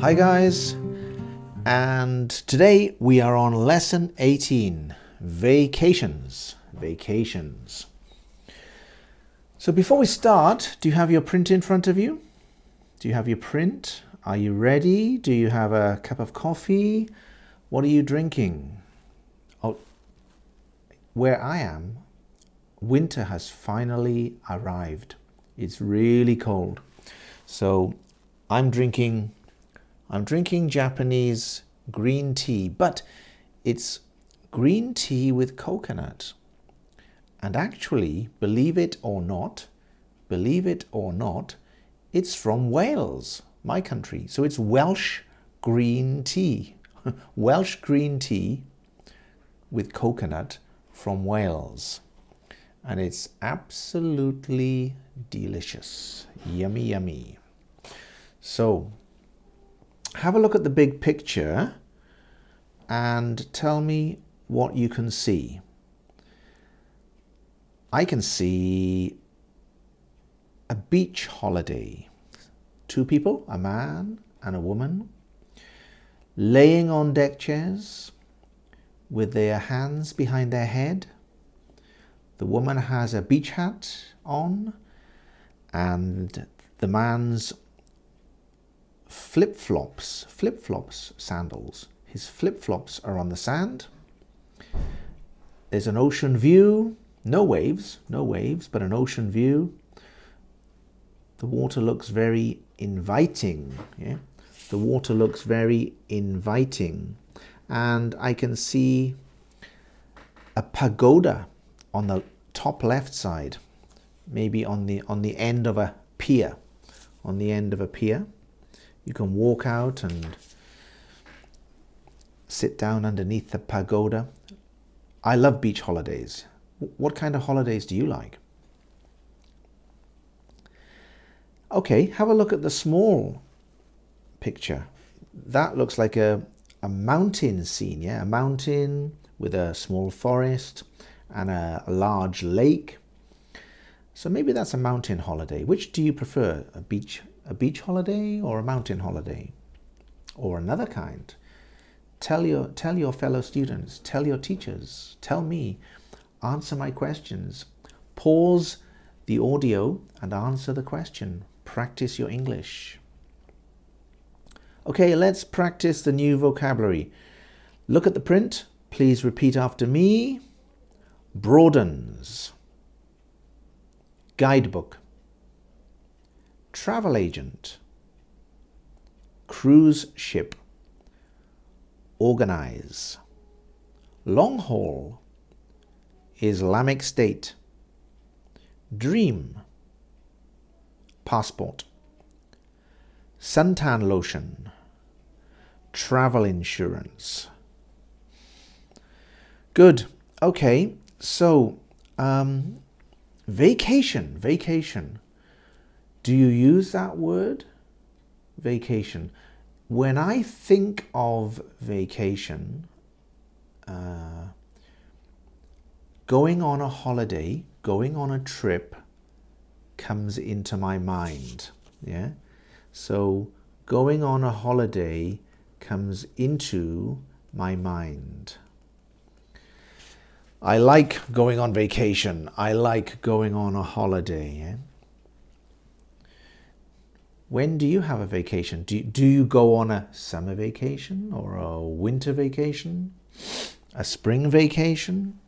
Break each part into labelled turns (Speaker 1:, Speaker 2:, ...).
Speaker 1: Hi guys, and today we are on lesson 18 vacations. Vacations. So before we start, do you have your print in front of you? Do you have your print? Are you ready? Do you have a cup of coffee? What are you drinking? Oh, where I am, winter has finally arrived. It's really cold. So I'm drinking I'm drinking Japanese green tea, but it's green tea with coconut. And actually, believe it or not, believe it or not, it's from Wales, my country. So it's Welsh green tea. Welsh green tea with coconut from Wales. And it's absolutely delicious. Yummy, yummy. So have a look at the big picture and tell me what you can see. I can see a beach holiday. Two people, a man and a woman, laying on deck chairs with their hands behind their head. The woman has a beach hat on and the man's flip flops, flip flops sandals. His flip flops are on the sand. There's an ocean view, no waves, no waves, but an ocean view. The water looks very inviting. Yeah? The water looks very inviting. And I can see a pagoda on the top left side, maybe on the on the end of a pier, on the end of a pier. You can walk out and sit down underneath the pagoda. I love beach holidays. What kind of holidays do you like? Okay, have a look at the small picture. That looks like a, a mountain scene, yeah? A mountain with a small forest and a, a large lake. So maybe that's a mountain holiday. Which do you prefer, a beach a beach holiday or a mountain holiday or another kind. Tell your, tell your fellow students, tell your teachers, tell me, answer my questions. Pause the audio and answer the question. Practice your English. Okay, let's practice the new vocabulary. Look at the print. Please repeat after me. Broadens. Guidebook travel agent, cruise ship, organize, long haul, Islamic State, dream, passport, suntan lotion, travel insurance. Good. Okay. So, um, vacation, vacation. Do you use that word? Vacation. When I think of vacation, uh, going on a holiday, going on a trip comes into my mind. Yeah. So going on a holiday comes into my mind. I like going on vacation. I like going on a holiday. Yeah? When do you have a vacation? Do, do you go on a summer vacation or a winter vacation? A spring vacation?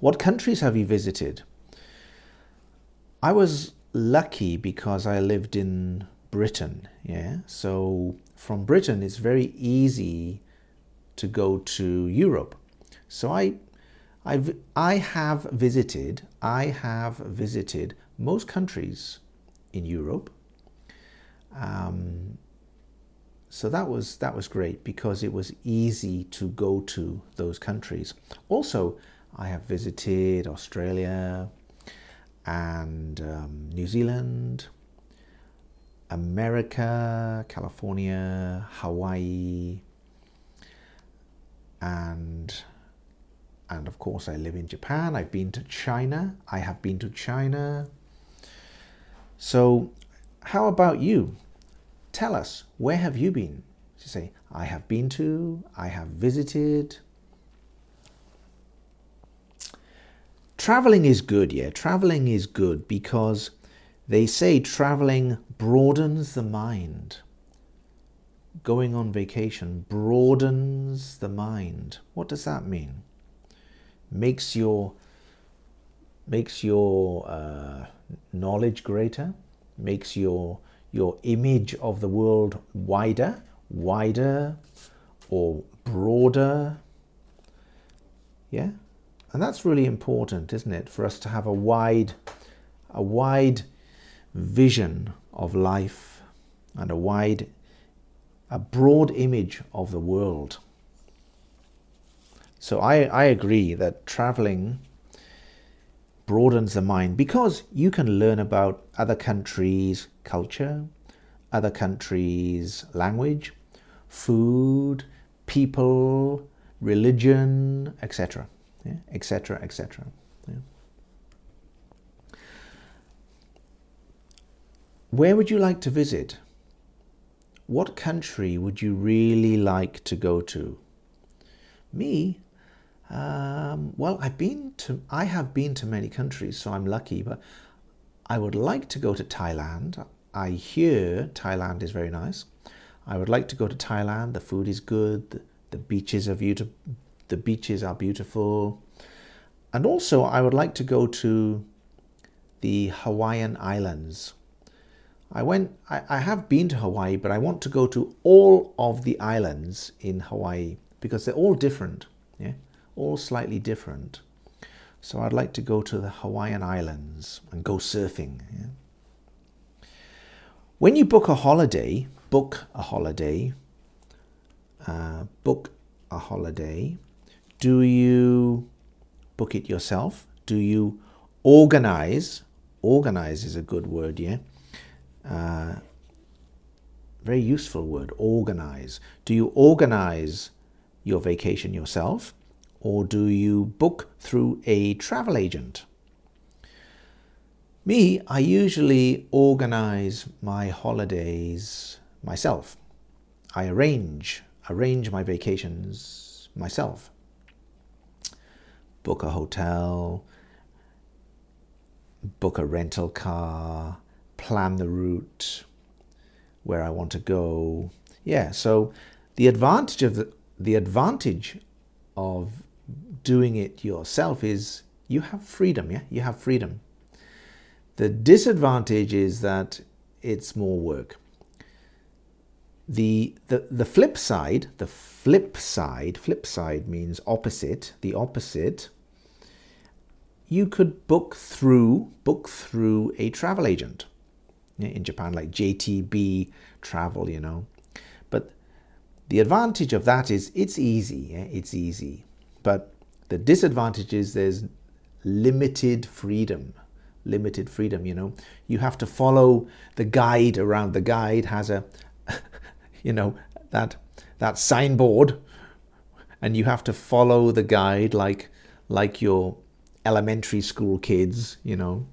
Speaker 1: What countries have you visited? I was lucky because I lived in Britain, yeah? So from Britain, it's very easy to go to Europe. So I, I've, I have visited, I have visited most countries in Europe. Um, so that was that was great because it was easy to go to those countries. Also, I have visited Australia and um, New Zealand, America, California, Hawaii, and and of course I live in Japan. I've been to China. I have been to China. So how about you? tell us, where have you been? You say, I have been to, I have visited. Traveling is good, yeah. Traveling is good because they say traveling broadens the mind. Going on vacation broadens the mind. What does that mean? Makes your makes your uh, knowledge greater, makes your your image of the world wider, wider or broader. Yeah? And that's really important, isn't it, for us to have a wide a wide vision of life and a wide a broad image of the world. So I, I agree that traveling broadens the mind because you can learn about other countries' culture, other countries' language, food, people, religion, etc., etc., etc. Where would you like to visit? What country would you really like to go to? Me, um, well, I've been to, I have been to many countries, so I'm lucky, but I would like to go to Thailand. I hear Thailand is very nice. I would like to go to Thailand. The food is good. The beaches are beautiful. The beaches are beautiful. And also, I would like to go to the Hawaiian Islands. I went, I, I have been to Hawaii, but I want to go to all of the islands in Hawaii because they're all different. Yeah all slightly different. So I'd like to go to the Hawaiian Islands and go surfing. Yeah? When you book a holiday, book a holiday, uh, book a holiday, do you book it yourself? Do you organize? Organize is a good word, yeah? Uh, very useful word, organize. Do you organize your vacation yourself? Or do you book through a travel agent? Me, I usually organize my holidays myself. I arrange arrange my vacations myself. Book a hotel, book a rental car, plan the route where I want to go. Yeah, so the advantage of the the advantage of doing it yourself is you have freedom, yeah? You have freedom. The disadvantage is that it's more work. The, the, the flip side, the flip side, flip side means opposite, the opposite, you could book through, book through a travel agent. In Japan, like JTB travel, you know. But the advantage of that is it's easy, yeah? it's easy. But the disadvantage is there's limited freedom. Limited freedom, you know. You have to follow the guide around. The guide has a, you know, that that signboard, and you have to follow the guide like like your elementary school kids, you know,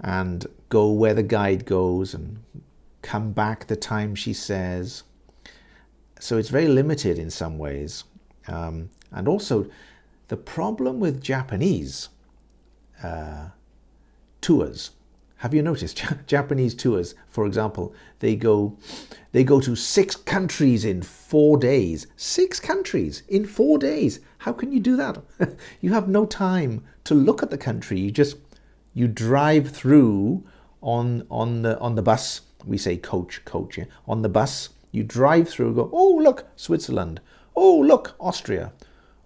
Speaker 1: and go where the guide goes and come back the time she says. So it's very limited in some ways. Um, and also, the problem with Japanese uh, tours, have you noticed Japanese tours, for example, they go they go to six countries in four days. Six countries in four days. How can you do that? you have no time to look at the country. You just you drive through on on the on the bus. We say coach, coach. Yeah? On the bus, you drive through. Go. Oh look, Switzerland. Oh look, Austria.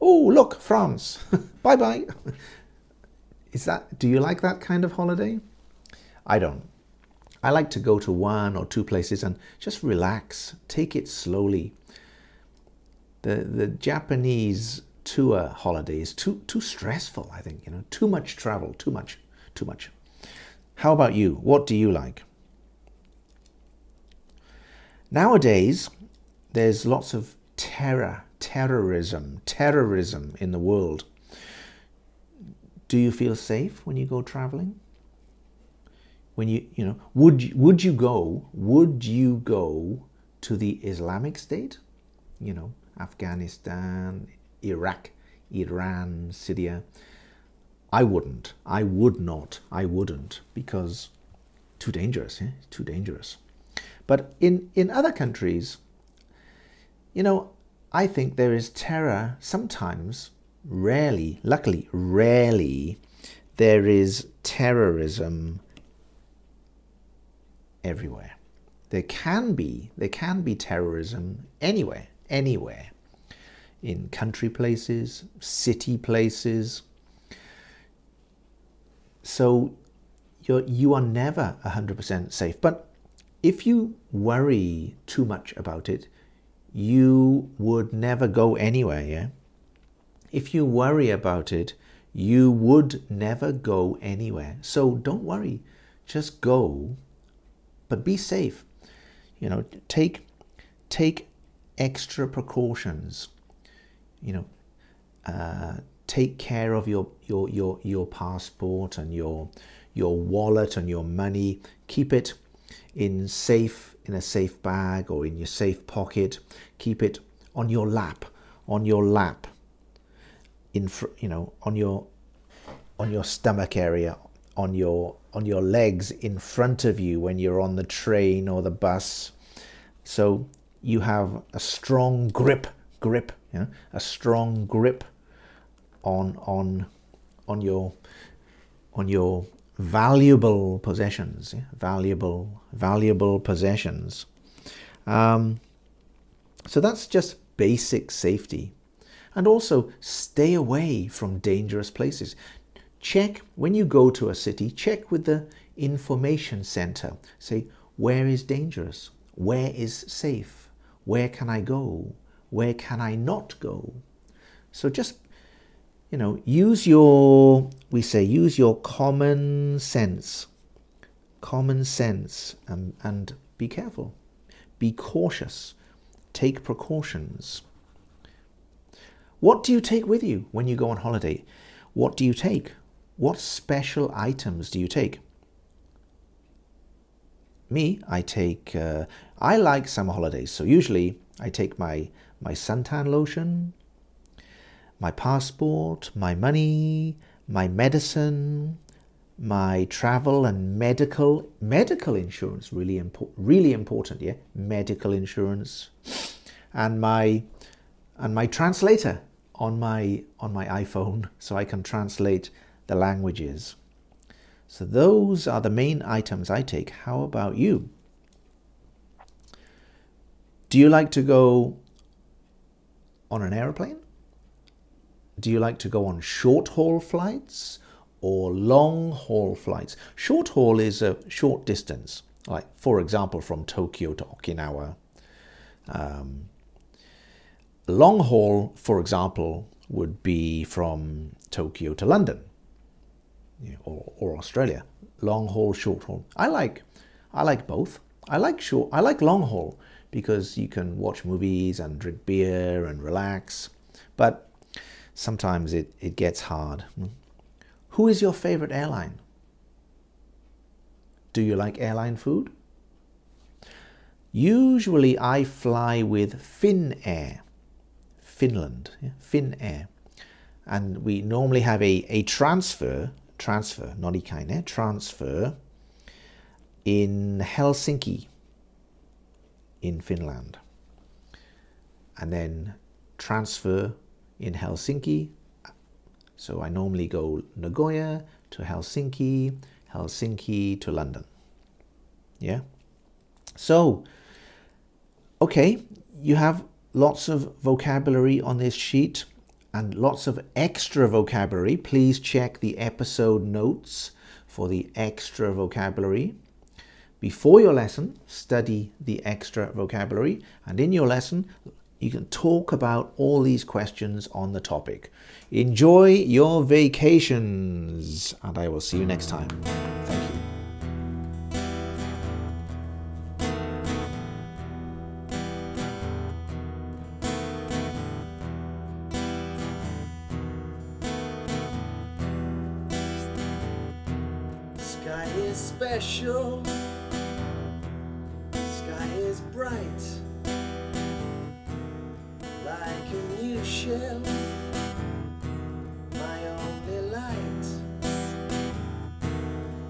Speaker 1: Oh, look, France. bye bye. Is that, do you like that kind of holiday? I don't. I like to go to one or two places and just relax, take it slowly. The, the Japanese tour holiday is too, too stressful, I think, you know, too much travel, too much, too much. How about you? What do you like? Nowadays, there's lots of terror terrorism, terrorism in the world. Do you feel safe when you go traveling? when you you know would would you go would you go to the Islamic State, you know Afghanistan, Iraq, Iran, Syria? I wouldn't. I would not. I wouldn't because too dangerous. Eh? Too dangerous. But in in other countries, you know, I think there is terror sometimes. Rarely, luckily, rarely, there is terrorism everywhere. There can be, there can be terrorism anywhere, anywhere. In country places, city places. So you're, you are never 100% safe. But if you worry too much about it, you would never go anywhere, yeah? If you worry about it, you would never go anywhere. So don't worry. Just go but be safe. You know, take take extra precautions. You know, uh, take care of your your your your passport and your your wallet and your money. Keep it in safe in a safe bag or in your safe pocket. Keep it on your lap, on your lap. In you know on your on your stomach area, on your on your legs in front of you when you're on the train or the bus. So you have a strong grip, grip, a strong grip on on on your on your valuable possessions, yeah? valuable valuable possessions. Um, so that's just basic safety, and also stay away from dangerous places check when you go to a city, check with the information center. Say, where is dangerous? Where is safe? Where can I go? Where can I not go? So just, you know, use your, we say, use your common sense. Common sense and, and be careful. Be cautious. Take precautions. What do you take with you when you go on holiday? What do you take? What special items do you take? Me, I take, uh, I like summer holidays. So usually I take my, my suntan lotion, my passport, my money, my medicine, my travel and medical medical insurance really important really important yeah medical insurance and my and my translator on my on my iphone so i can translate the languages. So those are the main items I take. How about you? Do you like to go on an aeroplane? Do you like to go on short haul flights or long haul flights? Short haul is a short distance, like for example from Tokyo to Okinawa. Um, long haul, for example, would be from Tokyo to London or, or Australia. Long haul, short haul. I like, I like both. I like short. I like long haul because you can watch movies and drink beer and relax. But sometimes it, it gets hard. Who is your favorite airline? Do you like airline food? Usually I fly with Finnair, Finland, yeah? Finnair. And we normally have a, a transfer transfer, not ikaine, eh, transfer in Helsinki in Finland. And then transfer in Helsinki. So I normally go Nagoya to Helsinki, Helsinki to London. Yeah. So, okay, you have lots of vocabulary on this sheet and lots of extra vocabulary. Please check the episode notes for the extra vocabulary. Before your lesson, study the extra vocabulary, and in your lesson, you can talk about all these questions on the topic. Enjoy your vacations, and I will see you next time. Thank you. Sky is
Speaker 2: special. Sky is bright. ocean, my only light.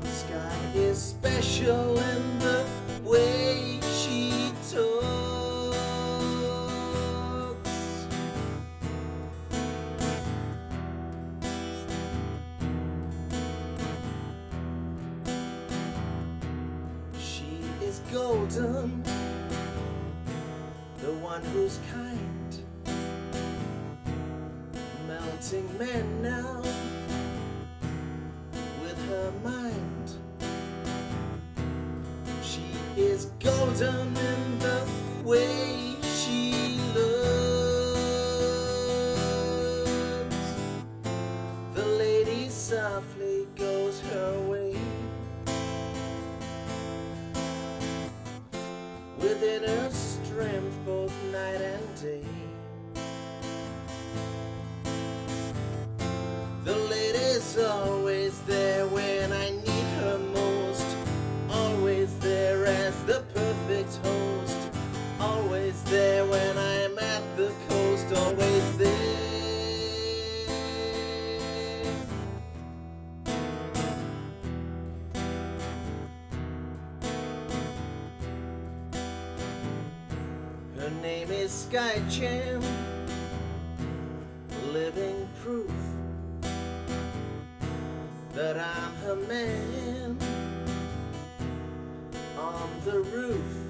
Speaker 2: Sky is special in the way she talks. She is golden, the one who's kind fighting men now with her mind. She is golden. the roof.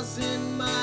Speaker 2: was in my